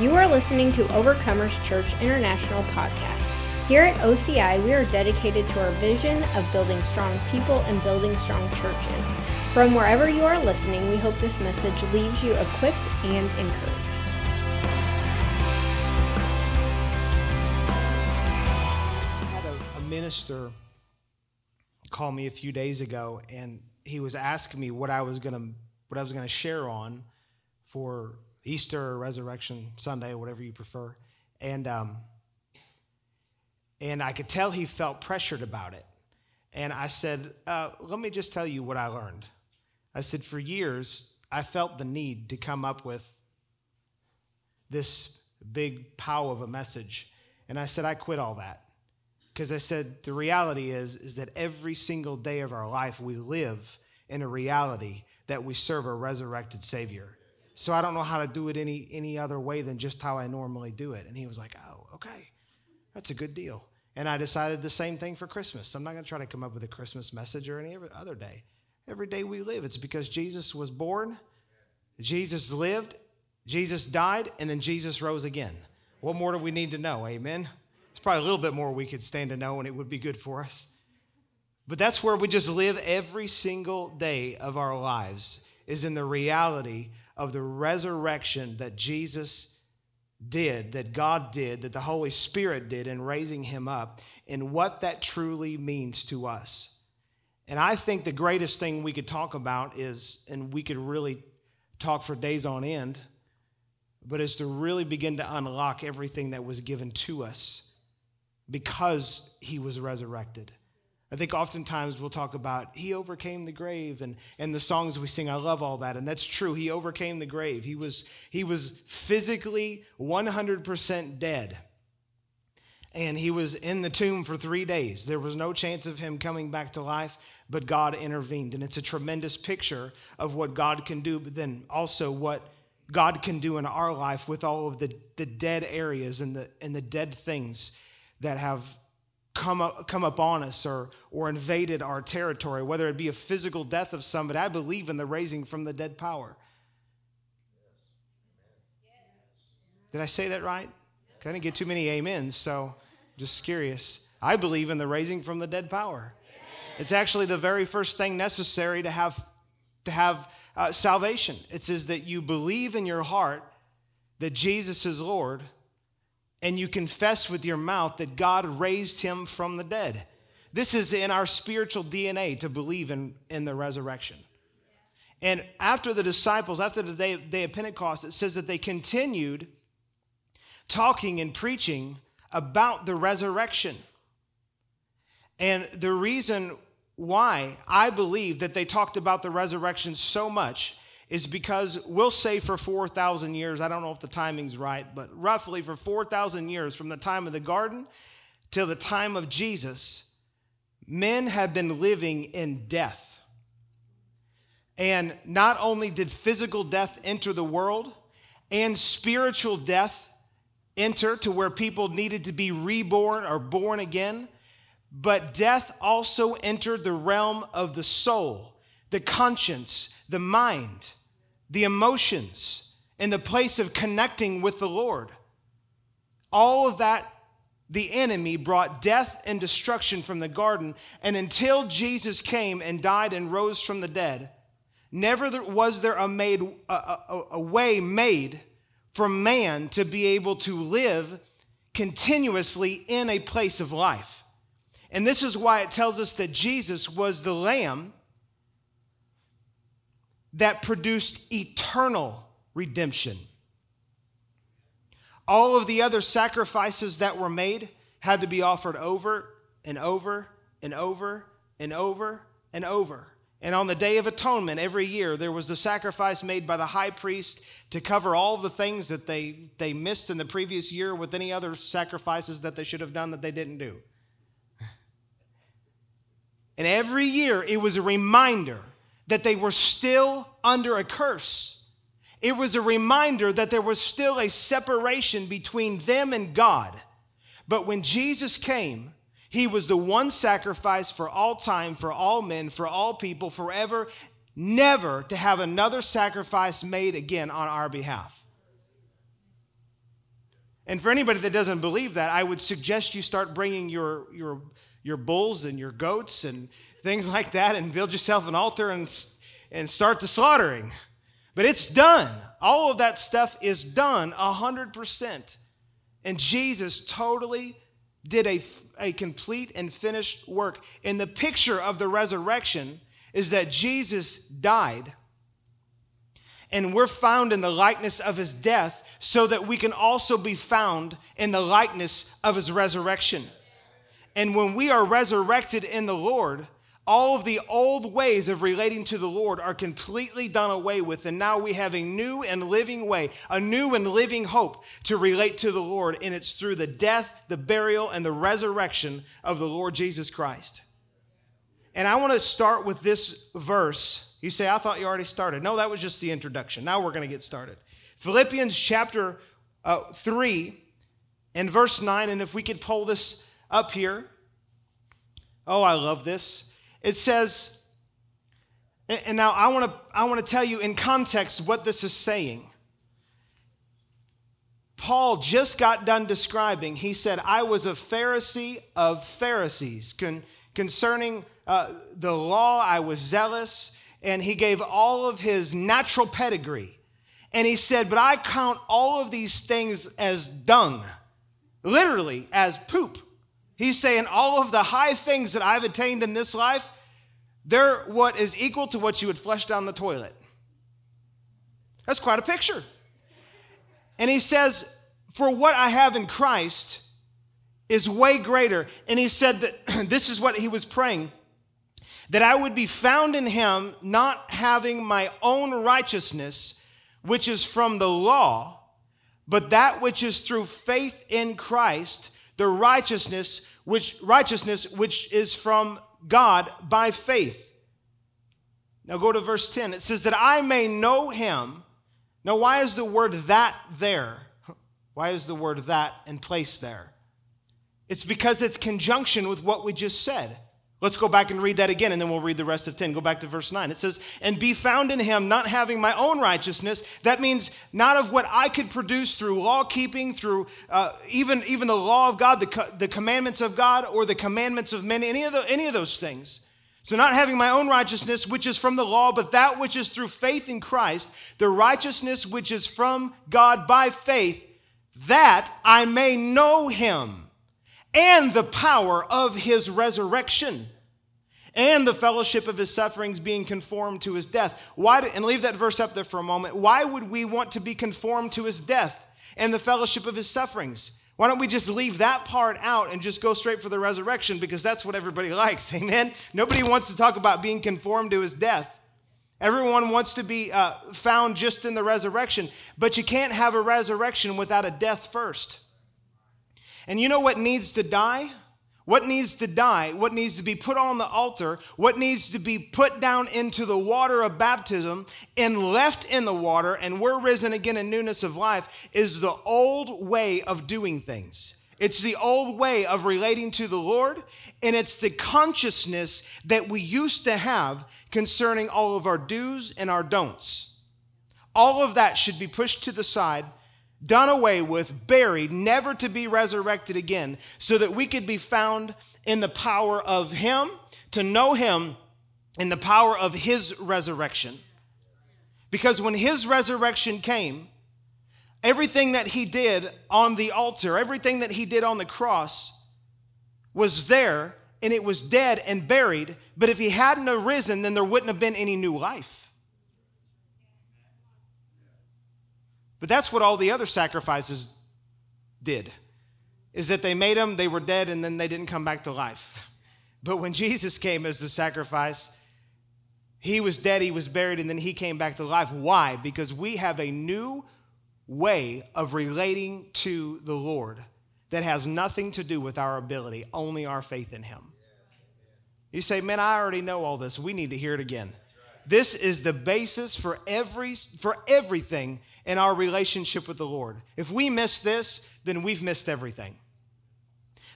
You are listening to Overcomers Church International podcast. Here at OCI, we are dedicated to our vision of building strong people and building strong churches. From wherever you are listening, we hope this message leaves you equipped and encouraged. I had a, a minister call me a few days ago, and he was asking me what I was gonna what I was gonna share on for Easter or Resurrection Sunday, whatever you prefer, and um, and I could tell he felt pressured about it. And I said, uh, "Let me just tell you what I learned." I said, "For years, I felt the need to come up with this big pow of a message, and I said I quit all that." because I said the reality is is that every single day of our life we live in a reality that we serve a resurrected Savior. So I don't know how to do it any any other way than just how I normally do it. And he was like, "Oh, okay, that's a good deal." And I decided the same thing for Christmas. I'm not going to try to come up with a Christmas message or any other day. Every day we live, it's because Jesus was born, Jesus lived, Jesus died, and then Jesus rose again. What more do we need to know? Amen. It's probably a little bit more we could stand to know, and it would be good for us. But that's where we just live every single day of our lives, is in the reality of the resurrection that Jesus did, that God did, that the Holy Spirit did in raising him up, and what that truly means to us. And I think the greatest thing we could talk about is, and we could really talk for days on end, but is to really begin to unlock everything that was given to us because he was resurrected. I think oftentimes we'll talk about he overcame the grave and, and the songs we sing. I love all that. And that's true. He overcame the grave. He was, he was physically 100% dead. And he was in the tomb for three days. There was no chance of him coming back to life, but God intervened. And it's a tremendous picture of what God can do, but then also what God can do in our life with all of the, the dead areas and the, and the dead things that have come up, come upon us or, or invaded our territory, whether it be a physical death of somebody. I believe in the raising from the dead power. Did I say that right? I didn't get too many amens, so just curious. I believe in the raising from the dead power. It's actually the very first thing necessary to have to have uh, salvation. It says that you believe in your heart that Jesus is Lord and you confess with your mouth that God raised him from the dead. This is in our spiritual DNA to believe in, in the resurrection. And after the disciples, after the day, day of Pentecost, it says that they continued talking and preaching about the resurrection. And the reason why I believe that they talked about the resurrection so much is because we'll say for 4,000 years, I don't know if the timing's right, but roughly for 4,000 years, from the time of the garden till the time of Jesus, men have been living in death. And not only did physical death enter the world, and spiritual death enter to where people needed to be reborn or born again, but death also entered the realm of the soul, the conscience, the mind the emotions, in the place of connecting with the Lord. All of that, the enemy brought death and destruction from the garden. And until Jesus came and died and rose from the dead, never was there a, made, a, a, a way made for man to be able to live continuously in a place of life. And this is why it tells us that Jesus was the Lamb that produced eternal redemption. All of the other sacrifices that were made had to be offered over and over and over and over and over. And on the Day of Atonement, every year, there was a sacrifice made by the high priest to cover all the things that they, they missed in the previous year with any other sacrifices that they should have done that they didn't do. And every year, it was a reminder that they were still under a curse. It was a reminder that there was still a separation between them and God. But when Jesus came, he was the one sacrifice for all time, for all men, for all people, forever, never to have another sacrifice made again on our behalf. And for anybody that doesn't believe that, I would suggest you start bringing your, your, your bulls and your goats and things like that and build yourself an altar and, and start the slaughtering. But it's done. All of that stuff is done 100%. And Jesus totally did a, a complete and finished work. And the picture of the resurrection is that Jesus died and we're found in the likeness of his death so that we can also be found in the likeness of his resurrection. And when we are resurrected in the Lord, all of the old ways of relating to the Lord are completely done away with. And now we have a new and living way, a new and living hope to relate to the Lord. And it's through the death, the burial, and the resurrection of the Lord Jesus Christ. And I want to start with this verse. You say, I thought you already started. No, that was just the introduction. Now we're going to get started. Philippians chapter uh, 3 and verse 9. And if we could pull this up here. Oh, I love this. It says, and now I want to I want to tell you in context what this is saying. Paul just got done describing. He said, "I was a Pharisee of Pharisees Con- concerning uh, the law. I was zealous." And he gave all of his natural pedigree. And he said, But I count all of these things as dung, literally as poop. He's saying all of the high things that I've attained in this life, they're what is equal to what you would flush down the toilet. That's quite a picture. And he says, For what I have in Christ is way greater. And he said that this is what he was praying that I would be found in him, not having my own righteousness, which is from the law, but that which is through faith in Christ the righteousness which righteousness which is from God by faith. Now go to verse 10. It says that I may know him. Now why is the word that there? Why is the word that in place there? It's because it's conjunction with what we just said. Let's go back and read that again, and then we'll read the rest of 10. Go back to verse 9. It says, And be found in him, not having my own righteousness. That means not of what I could produce through law keeping, through uh, even, even the law of God, the, the commandments of God, or the commandments of men, any of, the, any of those things. So, not having my own righteousness, which is from the law, but that which is through faith in Christ, the righteousness which is from God by faith, that I may know him and the power of his resurrection and the fellowship of his sufferings being conformed to his death. Why and leave that verse up there for a moment. Why would we want to be conformed to his death and the fellowship of his sufferings? Why don't we just leave that part out and just go straight for the resurrection because that's what everybody likes. Amen. Nobody wants to talk about being conformed to his death. Everyone wants to be uh, found just in the resurrection, but you can't have a resurrection without a death first. And you know what needs to die? What needs to die? What needs to be put on the altar? What needs to be put down into the water of baptism and left in the water, and we're risen again in newness of life, is the old way of doing things. It's the old way of relating to the Lord, and it's the consciousness that we used to have concerning all of our do's and our don'ts. All of that should be pushed to the side done away with, buried, never to be resurrected again, so that we could be found in the power of Him, to know Him in the power of His resurrection. Because when His resurrection came, everything that He did on the altar, everything that He did on the cross was there and it was dead and buried. But if He hadn't arisen, then there wouldn't have been any new life. But that's what all the other sacrifices did. Is that they made them, they were dead, and then they didn't come back to life. But when Jesus came as the sacrifice, he was dead, he was buried, and then he came back to life. Why? Because we have a new way of relating to the Lord that has nothing to do with our ability, only our faith in him. You say, man, I already know all this. We need to hear it again. This is the basis for every for everything in our relationship with the Lord. If we miss this, then we've missed everything.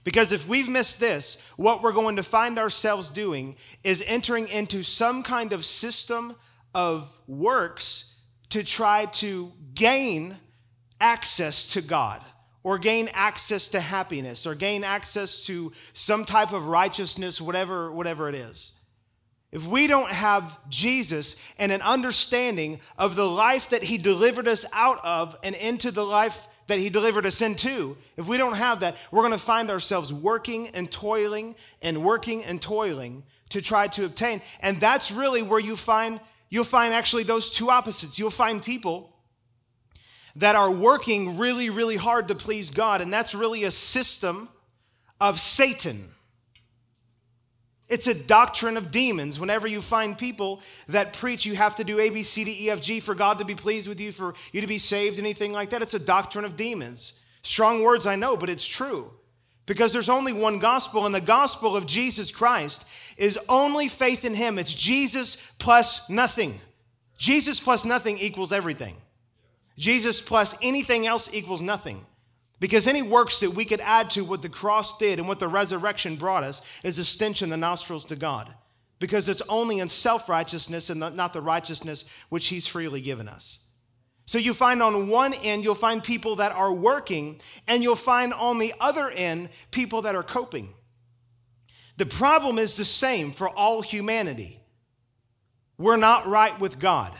Because if we've missed this, what we're going to find ourselves doing is entering into some kind of system of works to try to gain access to God or gain access to happiness or gain access to some type of righteousness, whatever, whatever it is. If we don't have Jesus and an understanding of the life that he delivered us out of and into the life that he delivered us into, if we don't have that, we're going to find ourselves working and toiling and working and toiling to try to obtain. And that's really where you find you'll find actually those two opposites. You'll find people that are working really, really hard to please God, and that's really a system of Satan. It's a doctrine of demons. Whenever you find people that preach you have to do A, B, C, D, E, F, G for God to be pleased with you, for you to be saved, anything like that, it's a doctrine of demons. Strong words, I know, but it's true. Because there's only one gospel, and the gospel of Jesus Christ is only faith in Him. It's Jesus plus nothing. Jesus plus nothing equals everything. Jesus plus anything else equals nothing. Because any works that we could add to what the cross did and what the resurrection brought us is a stench in the nostrils to God. Because it's only in self righteousness and not the righteousness which He's freely given us. So you find on one end, you'll find people that are working, and you'll find on the other end, people that are coping. The problem is the same for all humanity. We're not right with God.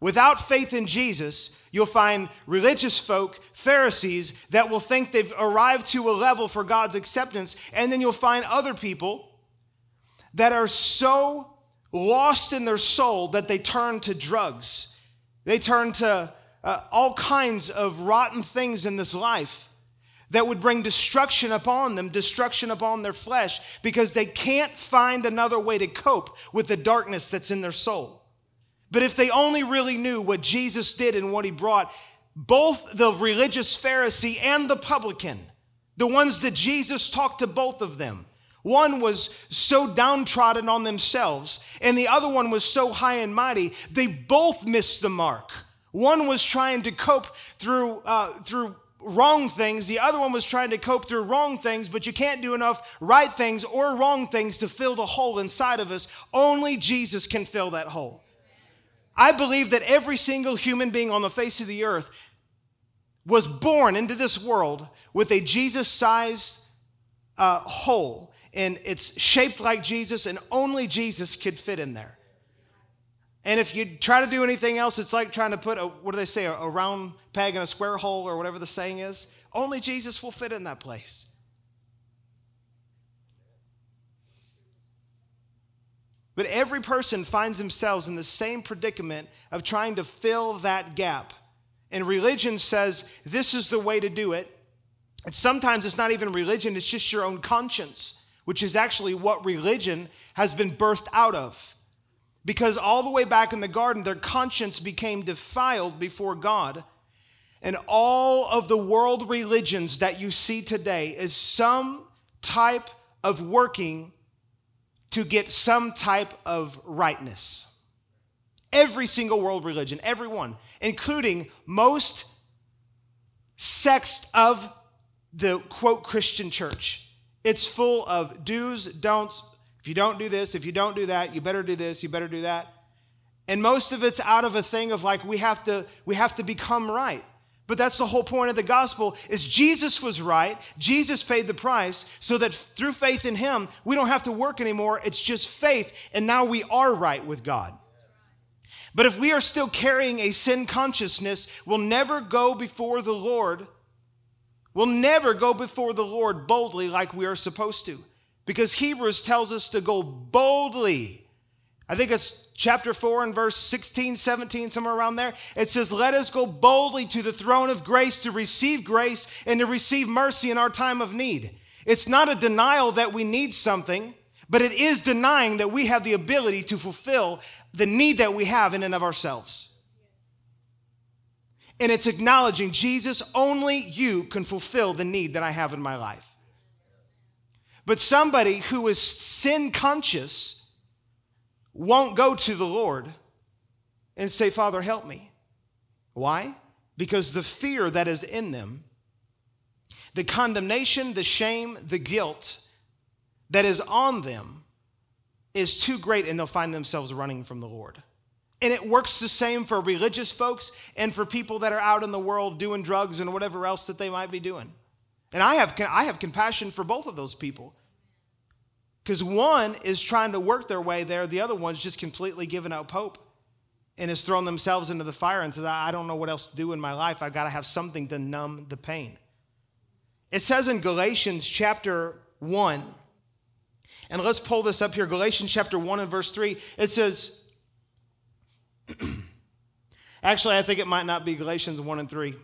Without faith in Jesus, you'll find religious folk, Pharisees, that will think they've arrived to a level for God's acceptance. And then you'll find other people that are so lost in their soul that they turn to drugs. They turn to uh, all kinds of rotten things in this life that would bring destruction upon them, destruction upon their flesh, because they can't find another way to cope with the darkness that's in their soul. But if they only really knew what Jesus did and what he brought, both the religious Pharisee and the publican, the ones that Jesus talked to both of them, one was so downtrodden on themselves, and the other one was so high and mighty, they both missed the mark. One was trying to cope through, uh, through wrong things, the other one was trying to cope through wrong things, but you can't do enough right things or wrong things to fill the hole inside of us. Only Jesus can fill that hole. I believe that every single human being on the face of the earth was born into this world with a Jesus sized uh, hole, and it's shaped like Jesus, and only Jesus could fit in there. And if you try to do anything else, it's like trying to put a, what do they say, a, a round peg in a square hole, or whatever the saying is. Only Jesus will fit in that place. But every person finds themselves in the same predicament of trying to fill that gap. And religion says this is the way to do it. And sometimes it's not even religion, it's just your own conscience, which is actually what religion has been birthed out of. Because all the way back in the garden, their conscience became defiled before God. And all of the world religions that you see today is some type of working to get some type of rightness. Every single world religion, every one, including most sects of the quote Christian church. It's full of do's, don'ts. If you don't do this, if you don't do that, you better do this, you better do that. And most of it's out of a thing of like we have to we have to become right. But that's the whole point of the gospel is Jesus was right. Jesus paid the price so that through faith in him, we don't have to work anymore. It's just faith and now we are right with God. But if we are still carrying a sin consciousness, we'll never go before the Lord. We'll never go before the Lord boldly like we are supposed to. Because Hebrews tells us to go boldly I think it's chapter 4 and verse 16, 17, somewhere around there. It says, Let us go boldly to the throne of grace to receive grace and to receive mercy in our time of need. It's not a denial that we need something, but it is denying that we have the ability to fulfill the need that we have in and of ourselves. And it's acknowledging, Jesus, only you can fulfill the need that I have in my life. But somebody who is sin conscious, won't go to the Lord and say, Father, help me. Why? Because the fear that is in them, the condemnation, the shame, the guilt that is on them is too great, and they'll find themselves running from the Lord. And it works the same for religious folks and for people that are out in the world doing drugs and whatever else that they might be doing. And I have, I have compassion for both of those people. Because one is trying to work their way there, the other one's just completely given up hope and has thrown themselves into the fire and says, I don't know what else to do in my life. I've got to have something to numb the pain. It says in Galatians chapter 1, and let's pull this up here Galatians chapter 1 and verse 3. It says, actually, I think it might not be Galatians 1 and 3.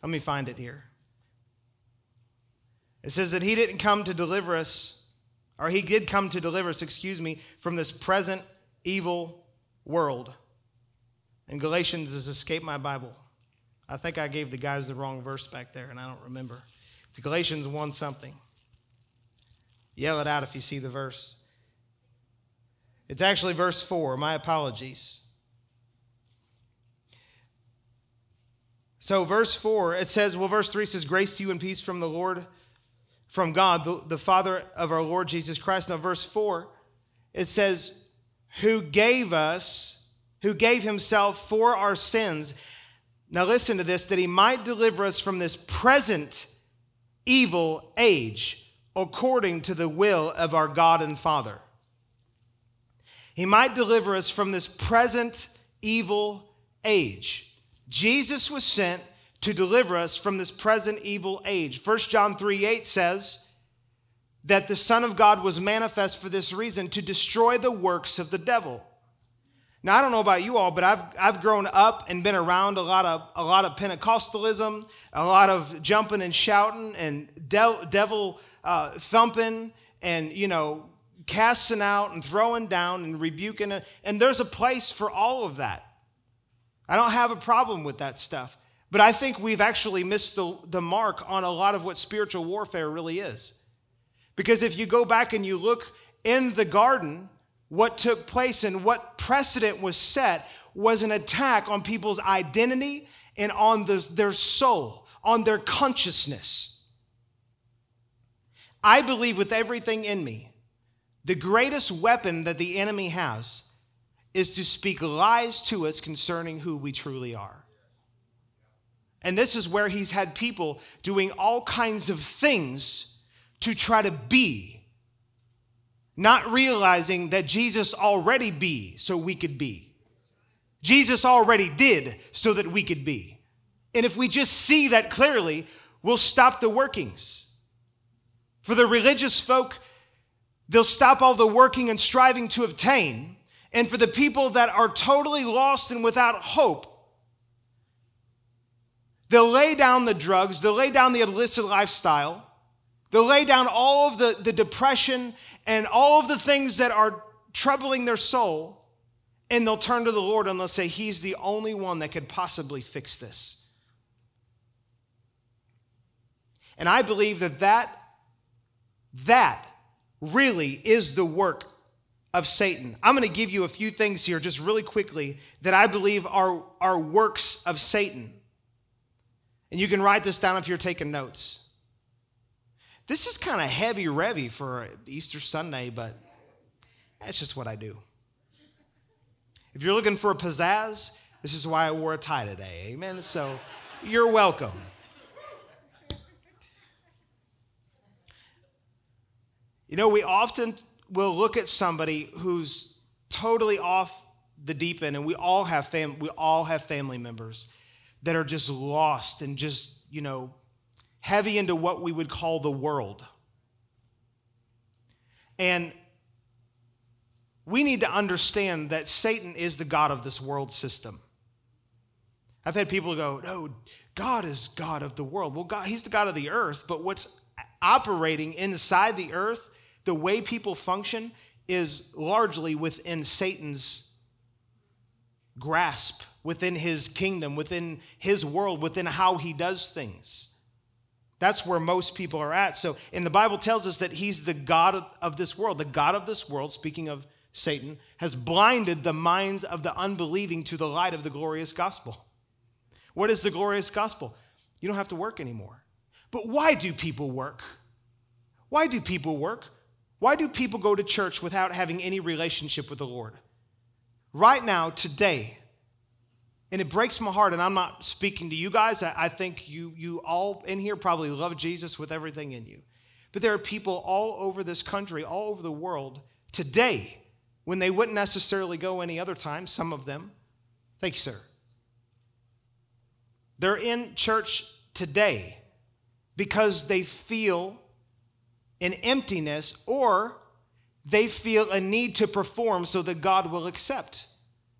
Let me find it here. It says that he didn't come to deliver us, or he did come to deliver us, excuse me, from this present evil world. And Galatians has escaped my Bible. I think I gave the guys the wrong verse back there, and I don't remember. It's Galatians 1 something. Yell it out if you see the verse. It's actually verse 4. My apologies. So, verse 4, it says, well, verse 3 says, Grace to you and peace from the Lord, from God, the, the Father of our Lord Jesus Christ. Now, verse 4, it says, Who gave us, who gave himself for our sins. Now, listen to this, that he might deliver us from this present evil age according to the will of our God and Father. He might deliver us from this present evil age. Jesus was sent to deliver us from this present evil age. 1 John 3 8 says that the Son of God was manifest for this reason to destroy the works of the devil. Now I don't know about you all, but I've I've grown up and been around a lot of a lot of Pentecostalism, a lot of jumping and shouting and de- devil uh, thumping and you know casting out and throwing down and rebuking. And there's a place for all of that. I don't have a problem with that stuff. But I think we've actually missed the, the mark on a lot of what spiritual warfare really is. Because if you go back and you look in the garden, what took place and what precedent was set was an attack on people's identity and on the, their soul, on their consciousness. I believe with everything in me, the greatest weapon that the enemy has is to speak lies to us concerning who we truly are. And this is where he's had people doing all kinds of things to try to be not realizing that Jesus already be so we could be. Jesus already did so that we could be. And if we just see that clearly, we'll stop the workings. For the religious folk, they'll stop all the working and striving to obtain. And for the people that are totally lost and without hope, they'll lay down the drugs, they'll lay down the illicit lifestyle, they'll lay down all of the, the depression and all of the things that are troubling their soul, and they'll turn to the Lord and they'll say, He's the only one that could possibly fix this. And I believe that that, that really is the work of Satan. I'm going to give you a few things here just really quickly that I believe are, are works of Satan. And you can write this down if you're taking notes. This is kind of heavy revy for Easter Sunday, but that's just what I do. If you're looking for a pizzazz, this is why I wore a tie today. Amen. So you're welcome. You know, we often will look at somebody who's totally off the deep end, and we all have fam- we all have family members that are just lost and just, you know, heavy into what we would call the world. And we need to understand that Satan is the God of this world system. I've had people go, no, God is God of the world. Well, God, He's the God of the earth, but what's operating inside the earth, the way people function, is largely within Satan's grasp, within his kingdom, within his world, within how he does things. That's where most people are at. So, and the Bible tells us that he's the God of this world. The God of this world, speaking of Satan, has blinded the minds of the unbelieving to the light of the glorious gospel. What is the glorious gospel? You don't have to work anymore. But why do people work? Why do people work? Why do people go to church without having any relationship with the Lord? right now, today, and it breaks my heart, and I'm not speaking to you guys. I, I think you, you all in here probably love Jesus with everything in you. But there are people all over this country, all over the world, today, when they wouldn't necessarily go any other time, some of them. Thank you, sir. They're in church today because they feel an emptiness or they feel a need to perform so that God will accept.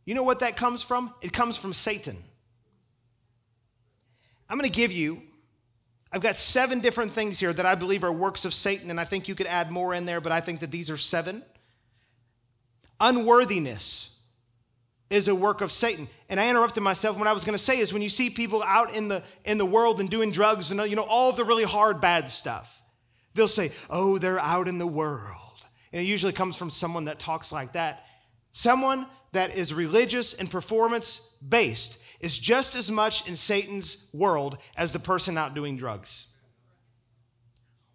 You know what that comes from? It comes from Satan. I'm going to give you, I've got seven different things here that I believe are works of Satan, and I think you could add more in there, but I think that these are seven. Unworthiness is a work of Satan. And I interrupted myself. What I was going to say is when you see people out in the in the world and doing drugs and you know all the really hard bad stuff, they'll say, "Oh, they're out in the world." And it usually comes from someone that talks like that. Someone that is religious and performance based is just as much in Satan's world as the person out doing drugs.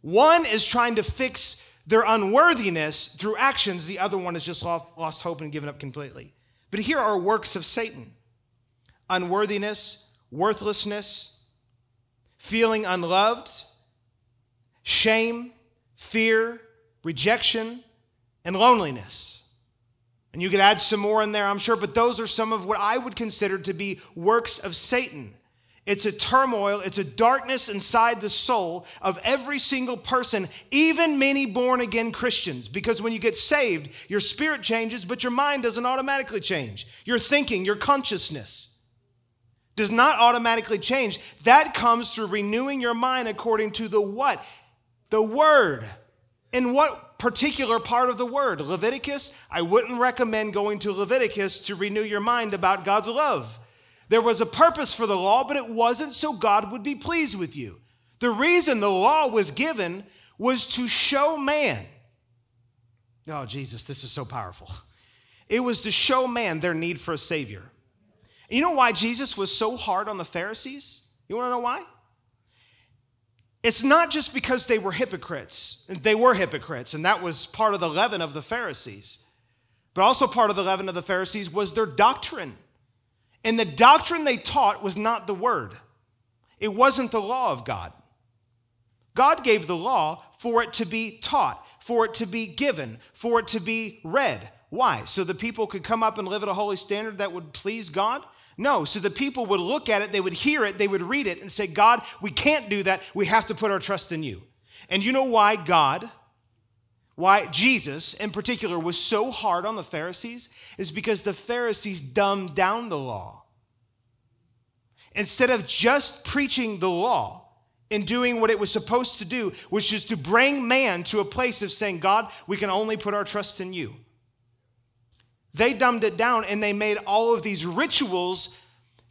One is trying to fix their unworthiness through actions, the other one has just lost hope and given up completely. But here are works of Satan unworthiness, worthlessness, feeling unloved, shame, fear, rejection, and loneliness. And you could add some more in there, I'm sure, but those are some of what I would consider to be works of Satan. It's a turmoil, it's a darkness inside the soul of every single person, even many born again Christians. Because when you get saved, your spirit changes, but your mind doesn't automatically change. Your thinking, your consciousness does not automatically change. That comes through renewing your mind according to the what? The Word. In what particular part of the word. Leviticus, I wouldn't recommend going to Leviticus to renew your mind about God's love. There was a purpose for the law, but it wasn't so God would be pleased with you. The reason the law was given was to show man. Oh, Jesus, this is so powerful. It was to show man their need for a Savior. You know why Jesus was so hard on the Pharisees? You want to know why? It's not just because they were hypocrites. They were hypocrites, and that was part of the leaven of the Pharisees. But also part of the leaven of the Pharisees was their doctrine. And the doctrine they taught was not the word, it wasn't the law of God. God gave the law for it to be taught, for it to be given, for it to be read. Why? So the people could come up and live at a holy standard that would please God? No, so the people would look at it, they would hear it, they would read it and say, God, we can't do that. We have to put our trust in you. And you know why God, why Jesus in particular was so hard on the Pharisees? Is because the Pharisees dumbed down the law. Instead of just preaching the law, and doing what it was supposed to do, which is to bring man to a place of saying, God, we can only put our trust in you. They dumbed it down and they made all of these rituals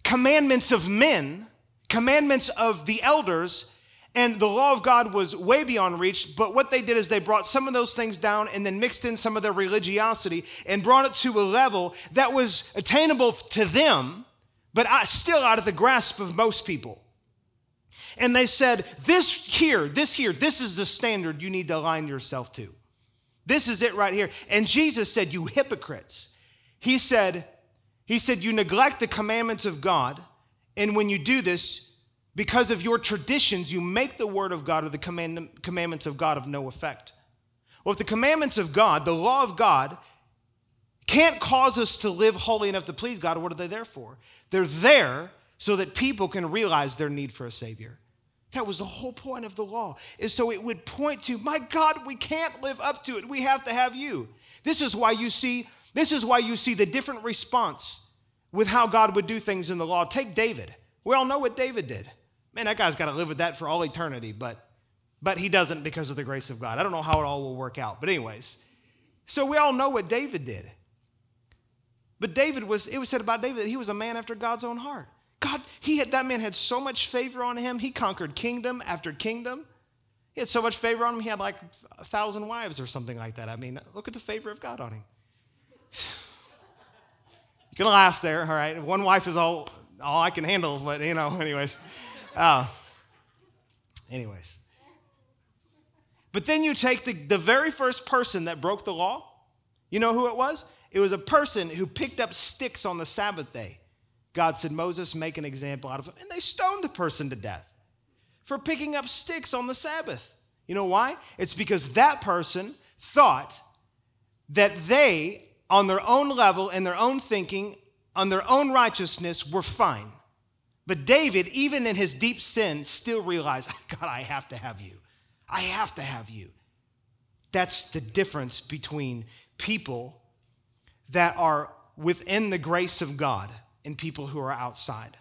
commandments of men, commandments of the elders, and the law of God was way beyond reach. But what they did is they brought some of those things down and then mixed in some of their religiosity and brought it to a level that was attainable to them, but still out of the grasp of most people. And they said, This here, this here, this is the standard you need to align yourself to. This is it right here. And Jesus said, You hypocrites. He said, He said, You neglect the commandments of God. And when you do this, because of your traditions, you make the word of God or the command, commandments of God of no effect. Well, if the commandments of God, the law of God, can't cause us to live holy enough to please God, what are they there for? They're there so that people can realize their need for a Savior. That was the whole point of the law, is so it would point to, my God, we can't live up to it. We have to have you. This is why you see, this is why you see the different response with how God would do things in the law. Take David. We all know what David did. Man, that guy's got to live with that for all eternity, but but he doesn't because of the grace of God. I don't know how it all will work out. But anyways, so we all know what David did. But David was, it was said about David that he was a man after God's own heart. God, he had, that man had so much favor on him. He conquered kingdom after kingdom. He had so much favor on him, he had like a thousand wives or something like that. I mean, look at the favor of God on him. you can laugh there, all right? One wife is all, all I can handle, but you know, anyways. Uh, anyways. But then you take the, the very first person that broke the law, you know who it was? It was a person who picked up sticks on the Sabbath day. God said, Moses, make an example out of him. And they stoned the person to death for picking up sticks on the Sabbath. You know why? It's because that person thought that they, on their own level, and their own thinking, on their own righteousness, were fine. But David, even in his deep sin, still realized, God, I have to have you. I have to have you. That's the difference between people that are within the grace of God and people who are outside.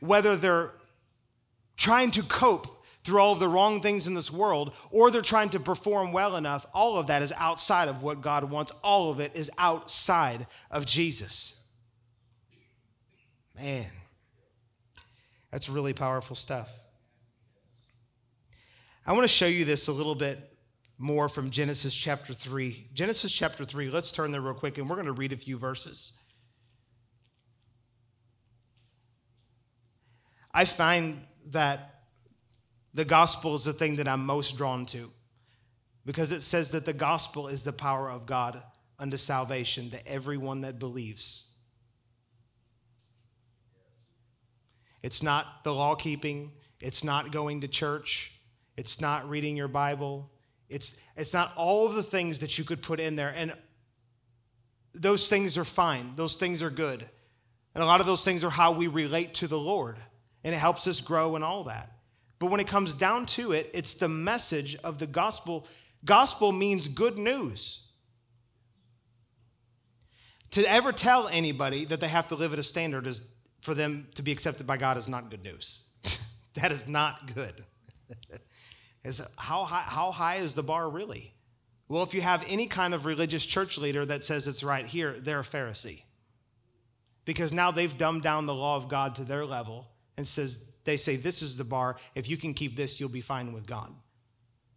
Whether they're trying to cope through all of the wrong things in this world, or they're trying to perform well enough, all of that is outside of what God wants. All of it is outside of Jesus. Man, that's really powerful stuff. I want to show you this a little bit more from Genesis chapter 3. Genesis chapter 3, let's turn there real quick and we're going to read a few verses. I find that the gospel is the thing that I'm most drawn to because it says that the gospel is the power of God unto salvation to everyone that believes. It's not the law keeping, it's not going to church, it's not reading your Bible, it's, it's not all of the things that you could put in there. And those things are fine, those things are good. And a lot of those things are how we relate to the Lord, and it helps us grow and all that. But when it comes down to it, it's the message of the gospel. Gospel means good news. To ever tell anybody that they have to live at a standard is for them to be accepted by God is not good news. that is not good. is how high, how high is the bar really? Well, if you have any kind of religious church leader that says it's right here, they're a Pharisee. Because now they've dumbed down the law of God to their level and says they say, This is the bar. If you can keep this, you'll be fine with God.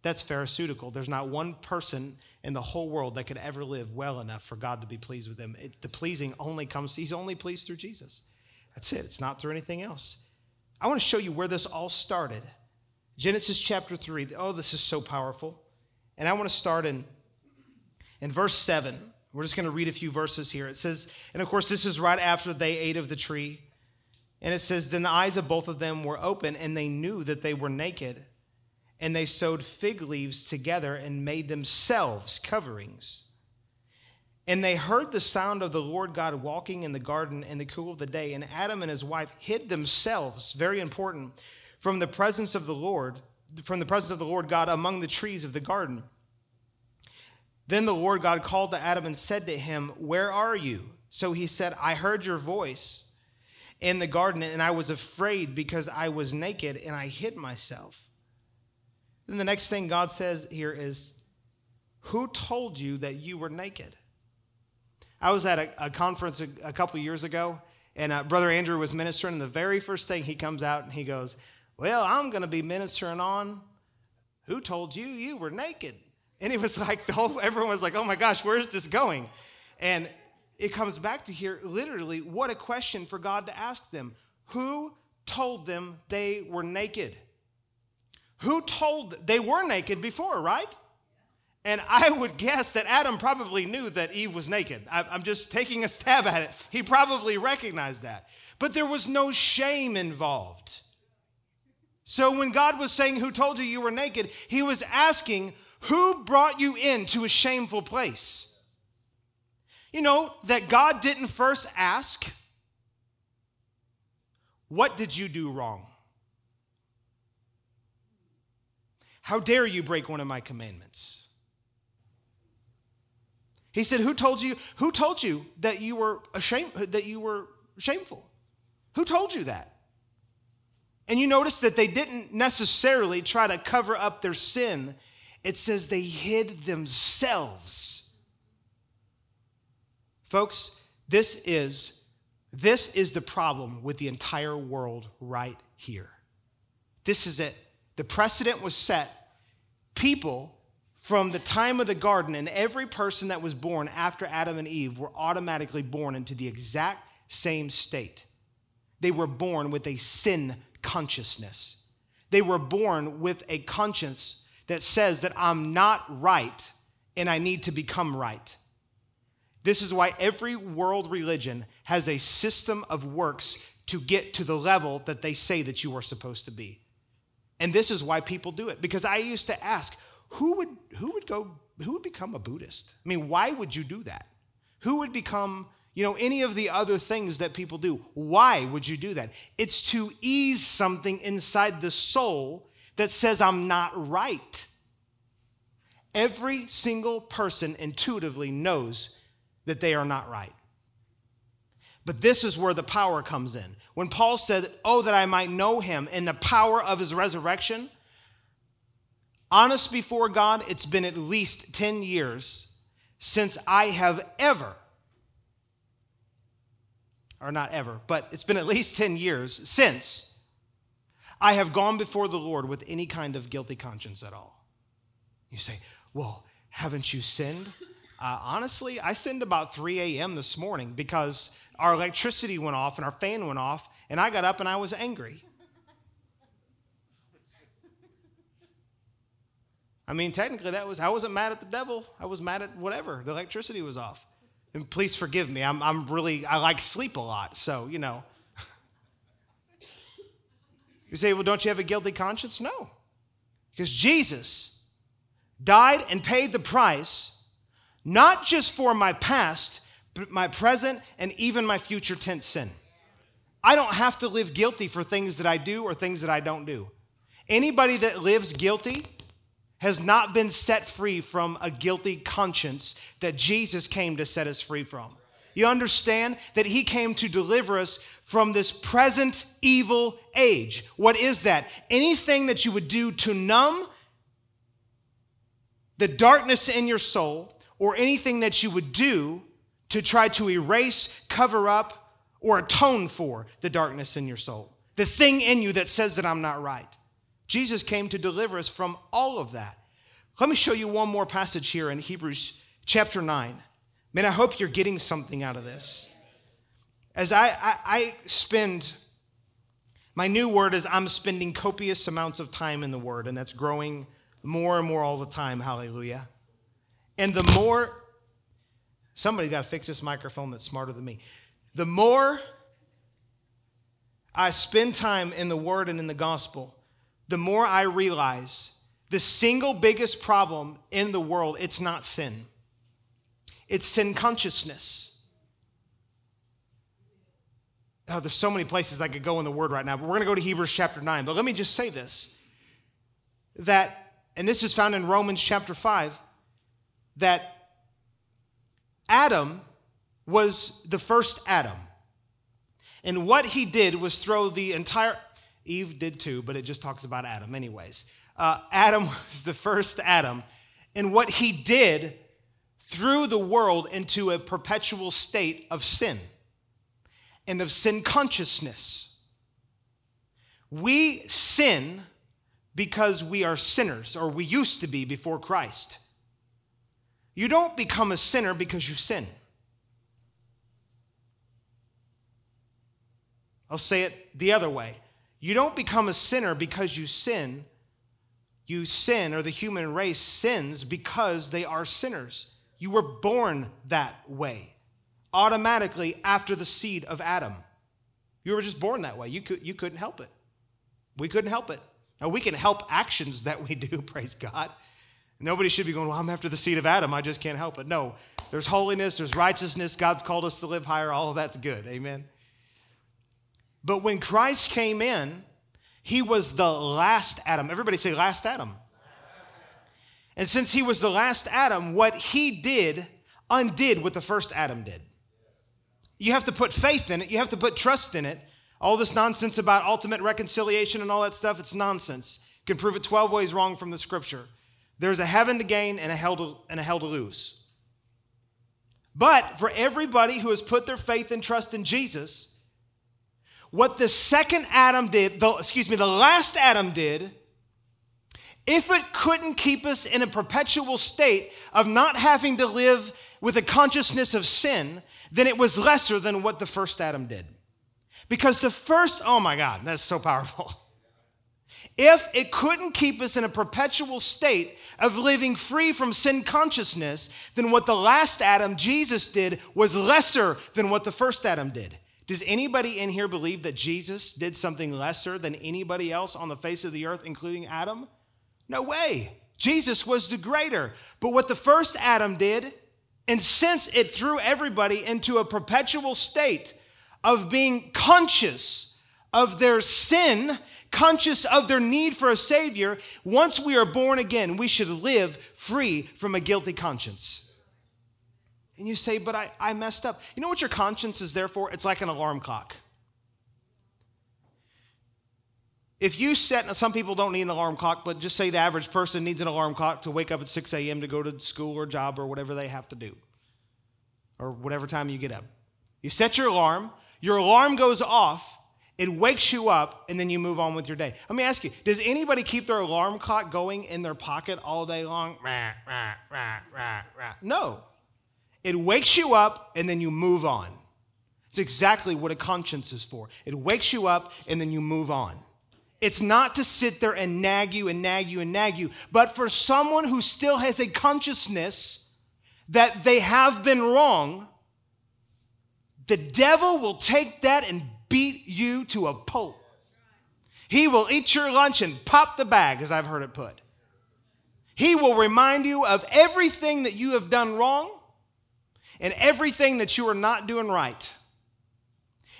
That's pharisaical. There's not one person in the whole world that could ever live well enough for God to be pleased with them. It, the pleasing only comes, He's only pleased through Jesus. That's it, it's not through anything else. I want to show you where this all started. Genesis chapter 3. Oh, this is so powerful. And I want to start in, in verse 7. We're just going to read a few verses here. It says, and of course, this is right after they ate of the tree. And it says, Then the eyes of both of them were open, and they knew that they were naked. And they sewed fig leaves together and made themselves coverings. And they heard the sound of the Lord God walking in the garden in the cool of the day. And Adam and his wife hid themselves, very important, from the presence of the Lord, from the presence of the Lord God among the trees of the garden. Then the Lord God called to Adam and said to him, Where are you? So he said, I heard your voice in the garden, and I was afraid because I was naked and I hid myself. Then the next thing God says here is, Who told you that you were naked? I was at a, a conference a, a, couple years ago, and uh, Brother Andrew was ministering, and the very first thing he comes out and he goes, Well, I'm going to be ministering on who told you you were naked? And it was like, the whole, everyone was like, Oh my gosh, where is this going? And it comes back to here literally what a question for God to ask them. Who told them they were naked? Who told they were naked before, right? And I would guess that Adam probably knew that Eve was naked. I'm just taking a stab at it. He probably recognized that. But there was no shame involved. So when God was saying, Who told you you were naked? He was asking, Who brought you into a shameful place? You know, that God didn't first ask, What did you do wrong? How dare you break one of my commandments? He said, Who told you, who told you that you were ashamed, that you were shameful? Who told you that? And you notice that they didn't necessarily try to cover up their sin. It says they hid themselves Folks, this is this is the problem with the entire world right here. This is it. The precedent was set. People from the time of the garden and every person that was born after Adam and Eve were automatically born into the exact same state. They were born with a sin consciousness. They were born with a conscience that says that I'm not right and I need to become right. This is why every world religion has a system of works to get to the level that they say that you are supposed to be. And this is why people do it. Because I used to ask, who would who would go who would become a Buddhist? I mean, why would you do that? Who would become, you know, any of the other things that people do? Why would you do that? It's to ease something inside the soul that says I'm not right. Every single person intuitively knows that they are not right. But this is where the power comes in. When Paul said, Oh, that I might know him in the power of his resurrection, honest before God, it's been at least 10 years since I have ever, or not ever, but it's been at least 10 years since I have gone before the Lord with any kind of guilty conscience at all. You say, Well, haven't you sinned? Uh, honestly, I sinned about 3 a.m. this morning because our electricity went off and our fan went off, and I got up and I was angry. I mean, technically, that was I wasn't mad at the devil. I was mad at whatever. The electricity was off. And please forgive me. I'm, I'm really I like sleep a lot, so you know. you say, well, don't you have a guilty conscience? No, because Jesus died and paid the price, not just for my past, but my present and even my future tense sin. I don't have to live guilty for things that I do or things that I don't do. Anybody that lives guilty has not been set free from a guilty conscience that Jesus came to set us free from. You understand that He came to deliver us from this present evil age. What is that? Anything that you would do to numb the darkness in your soul, or anything that you would do to try to erase, cover up, or atone for the darkness in your soul. The thing in you that says that I'm not right. Jesus came to deliver us from all of that. Let me show you one more passage here in Hebrews chapter 9. Man, I hope you're getting something out of this. As I, I, I spend, my new word is I'm spending copious amounts of time in the word, and that's growing more and more all the time. Hallelujah. And the more, somebody got to fix this microphone that's smarter than me. The more I spend time in the word and in the gospel, the more I realize the single biggest problem in the world, it's not sin. It's sin consciousness. Oh, there's so many places I could go in the word right now, but we're going to go to Hebrews chapter 9. But let me just say this that, and this is found in Romans chapter 5, that Adam was the first Adam. And what he did was throw the entire, Eve did too, but it just talks about Adam, anyways. Uh, Adam was the first Adam. And what he did threw the world into a perpetual state of sin and of sin consciousness. We sin because we are sinners, or we used to be before Christ. You don't become a sinner because you sin. I'll say it the other way. You don't become a sinner because you sin. You sin, or the human race sins because they are sinners. You were born that way, automatically after the seed of Adam. You were just born that way. You, could, you couldn't help it. We couldn't help it. Now, we can help actions that we do, praise God. Nobody should be going, Well, I'm after the seed of Adam. I just can't help it. No, there's holiness, there's righteousness. God's called us to live higher. All of that's good. Amen. But when Christ came in, he was the last Adam. Everybody say, last Adam. And since he was the last Adam, what he did undid what the first Adam did. You have to put faith in it, you have to put trust in it. All this nonsense about ultimate reconciliation and all that stuff, it's nonsense. You can prove it 12 ways wrong from the scripture. There's a heaven to gain and a hell to, and a hell to lose. But for everybody who has put their faith and trust in Jesus, what the second Adam did, the, excuse me, the last Adam did, if it couldn't keep us in a perpetual state of not having to live with a consciousness of sin, then it was lesser than what the first Adam did. Because the first, oh my God, that's so powerful. if it couldn't keep us in a perpetual state of living free from sin consciousness, then what the last Adam, Jesus, did was lesser than what the first Adam did. Does anybody in here believe that Jesus did something lesser than anybody else on the face of the earth, including Adam? No way. Jesus was the greater. But what the first Adam did, and since it threw everybody into a perpetual state of being conscious of their sin conscious of their need for a Savior, once we are born again, we should live free from a guilty conscience. And you say, but I, I messed up. You know what your conscience is there for? It's like an alarm clock. If you set, some people don't need an alarm clock, but just say the average person needs an alarm clock to wake up at 6 a.m. to go to school or job or whatever they have to do, or whatever time you get up. You set your alarm, your alarm goes off, it wakes you up, and then you move on with your day. Let me ask you Does anybody keep their alarm clock going in their pocket all day long? No. It wakes you up, and then you move on. It's exactly what a conscience is for. It wakes you up, and then you move on. It's not to sit there and nag you and nag you and nag you, but for someone who still has a consciousness that they have been wrong, the devil will take that and beat you to a pulp. He will eat your lunch and pop the bag, as I've heard it put. He will remind you of everything that you have done wrong and everything that you are not doing right.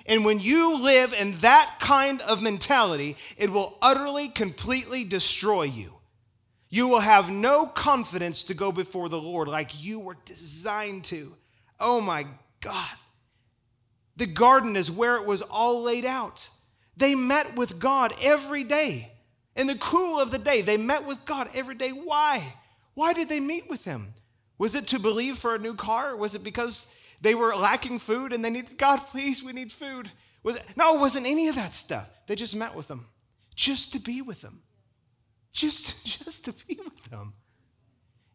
And when you live in that kind of mentality, it will utterly, completely destroy you. You will have no confidence to go before the Lord like you were designed to. Oh my God. The garden is where it was all laid out. They met with God every day. In the cool of the day, they met with God every day. Why? Why did they meet with Him? Was it to believe for a new car? Was it because they were lacking food and they needed, God, please, we need food? Was it, no, it wasn't any of that stuff. They just met with Him just to be with Him. Just, just to be with Him.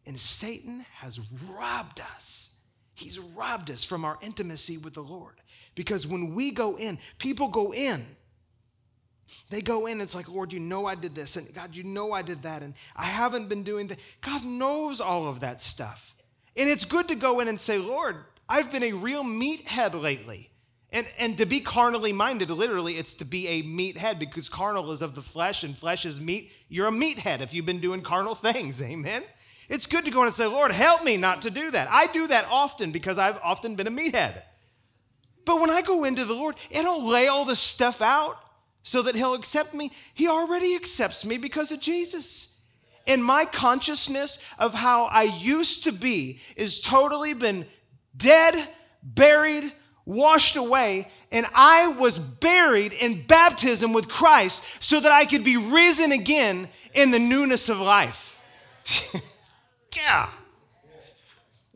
And Satan has robbed us. He's robbed us from our intimacy with the Lord. Because when we go in, people go in. They go in, it's like, Lord, you know I did this, and God, you know I did that, and I haven't been doing that. God knows all of that stuff. And it's good to go in and say, Lord, I've been a real meathead lately. And, and to be carnally minded, literally, it's to be a meathead because carnal is of the flesh and flesh is meat. You're a meathead if you've been doing carnal things. Amen. It's good to go in and say, Lord, help me not to do that. I do that often because I've often been a meathead. But when I go into the Lord, I don't lay all this stuff out so that He'll accept me. He already accepts me because of Jesus. And my consciousness of how I used to be is totally been dead, buried, washed away, and I was buried in baptism with Christ so that I could be risen again in the newness of life. yeah.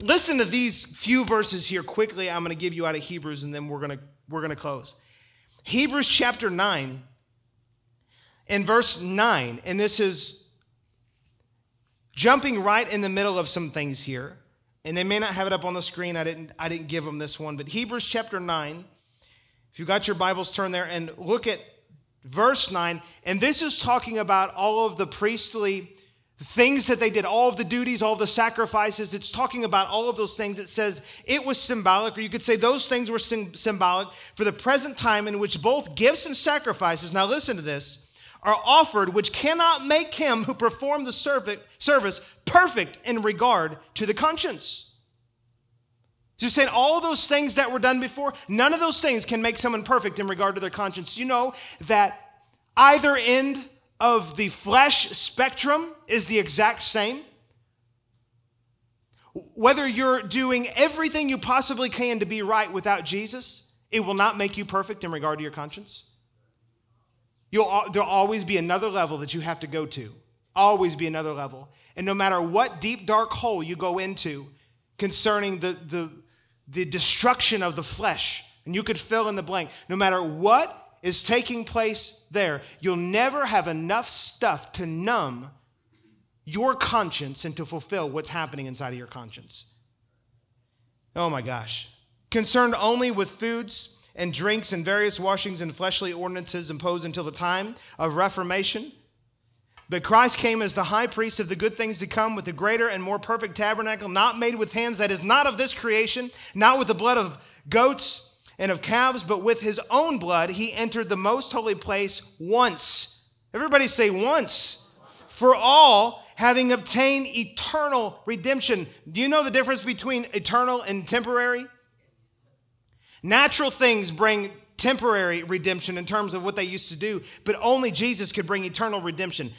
Listen to these few verses here quickly. I'm going to give you out of Hebrews and then we're going to we're going to close. Hebrews chapter 9 in verse 9 and this is jumping right in the middle of some things here. And they may not have it up on the screen. I didn't I didn't give them this one, but Hebrews chapter 9 if you got your Bibles turn there and look at verse 9 and this is talking about all of the priestly things that they did, all of the duties, all the sacrifices, it's talking about all of those things. It says it was symbolic, or you could say those things were symbolic for the present time in which both gifts and sacrifices, now listen to this, are offered, which cannot make him who performed the service perfect in regard to the conscience. So you're saying all those things that were done before, none of those things can make someone perfect in regard to their conscience. You know that either end of the flesh spectrum is the exact same. Whether you're doing everything you possibly can to be right without Jesus, it will not make you perfect in regard to your conscience. You'll, there'll always be another level that you have to go to. Always be another level. And no matter what deep, dark hole you go into concerning the, the, the destruction of the flesh, and you could fill in the blank, no matter what is taking place there, you'll never have enough stuff to numb your conscience and to fulfill what's happening inside of your conscience. Oh my gosh. Concerned only with foods and drinks and various washings and fleshly ordinances imposed until the time of Reformation, But Christ came as the high priest of the good things to come with the greater and more perfect tabernacle, not made with hands, that is not of this creation, not with the blood of goats and of calves, but with his own blood, he entered the most holy place once. Everybody say once. For all, having obtained eternal redemption. Do you know the difference between eternal and temporary? Natural things bring temporary redemption in terms of what they used to do, but only Jesus could bring eternal redemption.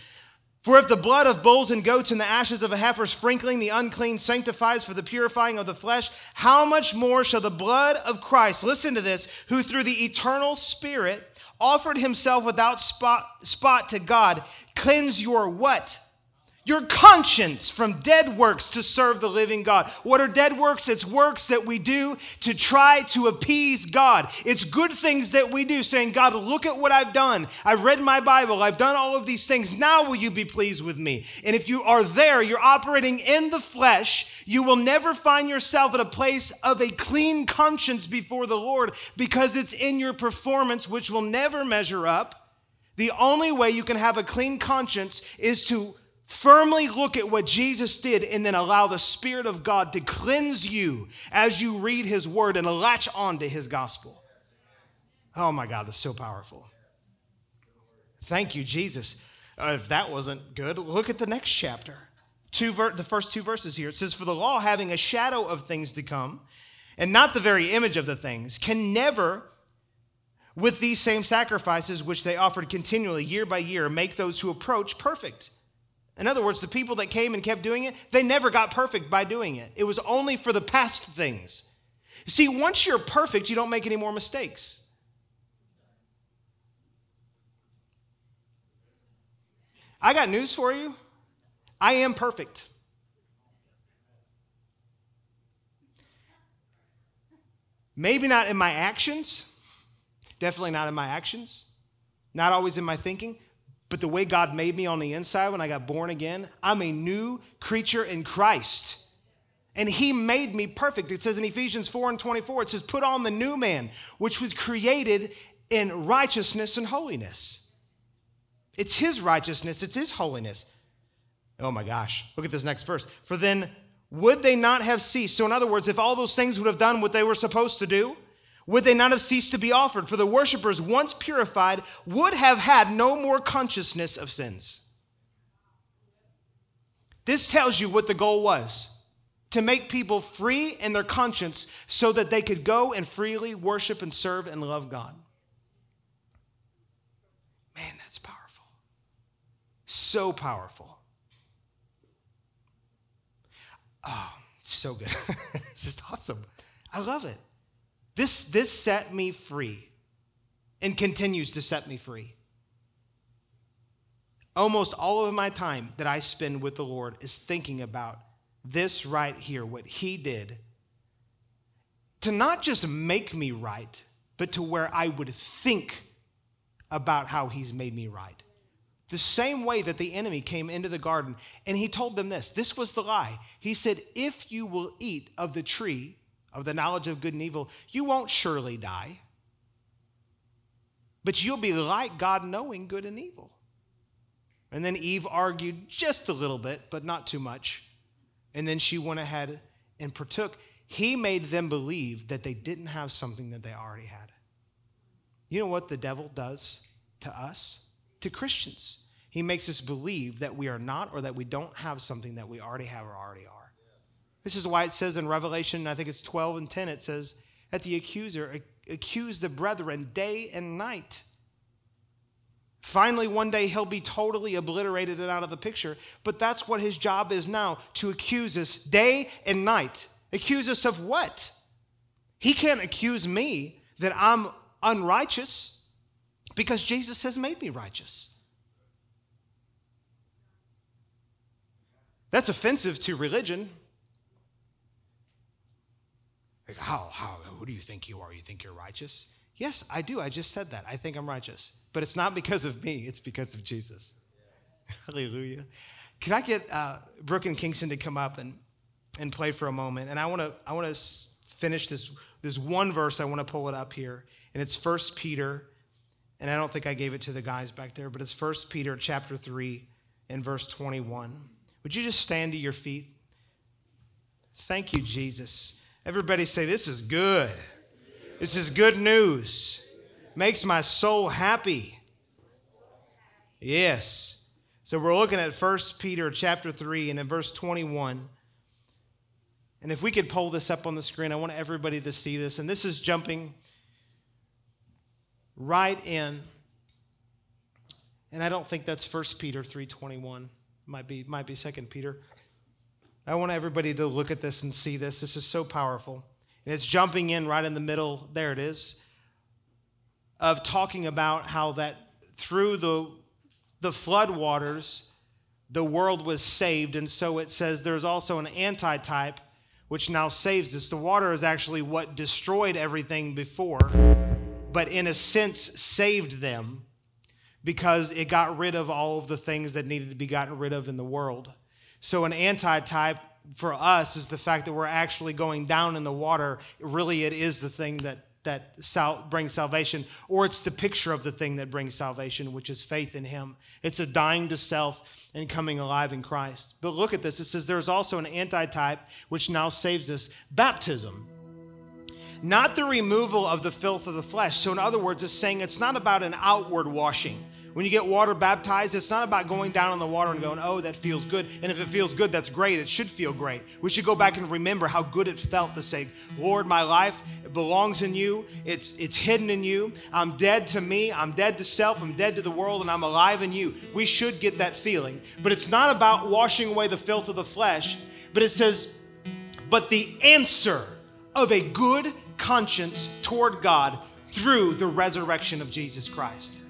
For if the blood of bulls and goats and the ashes of a heifer sprinkling the unclean sanctifies for the purifying of the flesh, how much more shall the blood of Christ, listen to this, who through the eternal Spirit offered himself without spot, spot to God, cleanse your what? Your conscience from dead works to serve the living God. What are dead works? It's works that we do to try to appease God. It's good things that we do, saying, God, look at what I've done. I've read my Bible. I've done all of these things. Now will you be pleased with me? And if you are there, you're operating in the flesh, you will never find yourself at a place of a clean conscience before the Lord because it's in your performance, which will never measure up. The only way you can have a clean conscience is to Firmly look at what Jesus did and then allow the Spirit of God to cleanse you as you read His Word and latch on to His gospel. Oh my God, that's so powerful. Thank you, Jesus. Uh, if that wasn't good, look at the next chapter. Two ver- the first two verses here. It says, For the law, having a shadow of things to come, and not the very image of the things, can never, with these same sacrifices which they offered continually year by year, make those who approach perfect. In other words, the people that came and kept doing it, they never got perfect by doing it. It was only for the past things. See, once you're perfect, you don't make any more mistakes. I got news for you. I am perfect. Maybe not in my actions, definitely not in my actions, not always in my thinking, but the way God made me on the inside when I got born again, I'm a new creature in Christ. And he made me perfect. It says in Ephesians 4 and 24, it says, Put on the new man, which was created in righteousness and holiness. It's his righteousness, it's his holiness. Oh my gosh, look at this next verse. For then would they not have ceased? So, in other words, if all those things would have done what they were supposed to do, would they not have ceased to be offered? For the worshippers, once purified, would have had no more consciousness of sins. This tells you what the goal was to make people free in their conscience so that they could go and freely worship and serve and love God. Man, that's powerful. So powerful. Oh, so good. it's just awesome. I love it. This, this set me free and continues to set me free. Almost all of my time that I spend with the Lord is thinking about this right here, what He did to not just make me right, but to where I would think about how He's made me right. The same way that the enemy came into the garden and he told them this this was the lie. He said, If you will eat of the tree of the knowledge of good and evil, you won't surely die. But you'll be like God knowing good and evil. And then Eve argued just a little bit, but not too much. And then she went ahead and partook. He made them believe that they didn't have something that they already had. You know what the devil does to us, to Christians? He makes us believe that we are not or that we don't have something that we already have or already are. This is why it says in Revelation, I think it's 12 and 10, it says, that the accuser accuse the brethren day and night. Finally, one day he'll be totally obliterated and out of the picture. But that's what his job is now to accuse us day and night. Accuse us of what? He can't accuse me that I'm unrighteous because Jesus has made me righteous. That's offensive to religion. Like, how, how, who do you think you are? You think you're righteous? Yes, I do. I just said that. I think I'm righteous. But it's not because of me, it's because of Jesus. Hallelujah. Can I get uh, Brooke and Kingston to come up and, and play for a moment? And I want to I want to finish this this one verse. I want to pull it up here, and it's First Peter, and I don't think I gave it to the guys back there, but it's First Peter chapter three, and verse 21. Would you just stand to your feet? Thank you, Jesus. Everybody say, This is good. This is good news. Makes my soul happy. Yes. So we're looking at 1 Peter chapter 3 and in verse 21. And if we could pull this up on the screen, I want everybody to see this. And this is jumping right in. And I don't think that's 1 Peter 3:21. Might be might be 2 Peter. I want everybody to look at this and see this. This is so powerful. And it's jumping in right in the middle. There it is. Of talking about how that through the the flood waters the world was saved and so it says there's also an antitype which now saves us. The water is actually what destroyed everything before, but in a sense saved them because it got rid of all of the things that needed to be gotten rid of in the world. So, an antitype for us is the fact that we're actually going down in the water. Really, it is the thing that that sal- brings salvation, or it's the picture of the thing that brings salvation, which is faith in Him. It's a dying to self and coming alive in Christ. But look at this it says there's also an antitype which now saves us baptism. Not the removal of the filth of the flesh. So, in other words, it's saying it's not about an outward washing. When you get water baptized, it's not about going down in the water and going, oh, that feels good. And if it feels good, that's great. It should feel great. We should go back and remember how good it felt to say, Lord, my life it belongs in you. It's, it's hidden in you. I'm dead to me. I'm dead to self. I'm dead to the world, and I'm alive in you. We should get that feeling. But it's not about washing away the filth of the flesh, but it says, but the answer of a good conscience toward God through the resurrection of Jesus Christ.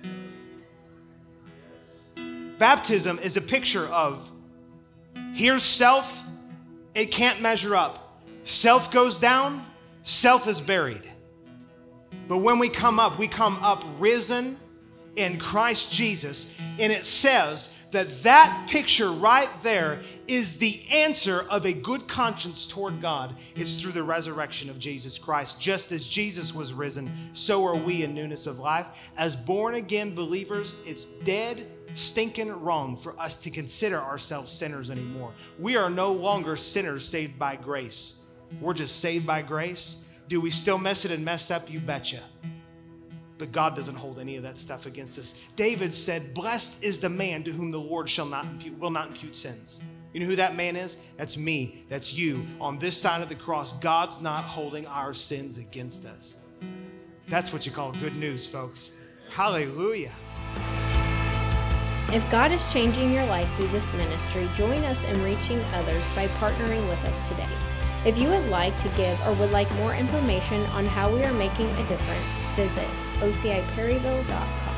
Baptism is a picture of here's self, it can't measure up. Self goes down, self is buried. But when we come up, we come up risen in Christ Jesus. And it says that that picture right there is the answer of a good conscience toward God. It's through the resurrection of Jesus Christ. Just as Jesus was risen, so are we in newness of life. As born again believers, it's dead stinking wrong for us to consider ourselves sinners anymore. We are no longer sinners saved by grace. We're just saved by grace. Do we still mess it and mess up? You betcha. But God doesn't hold any of that stuff against us. David said, Blessed is the man to whom the Lord shall not impute, will not impute sins. You know who that man is? That's me. That's you. On this side of the cross, God's not holding our sins against us. That's what you call good news, folks. Hallelujah. If God is changing your life through this ministry, join us in reaching others by partnering with us today. If you would like to give or would like more information on how we are making a difference, visit ociperryville.com.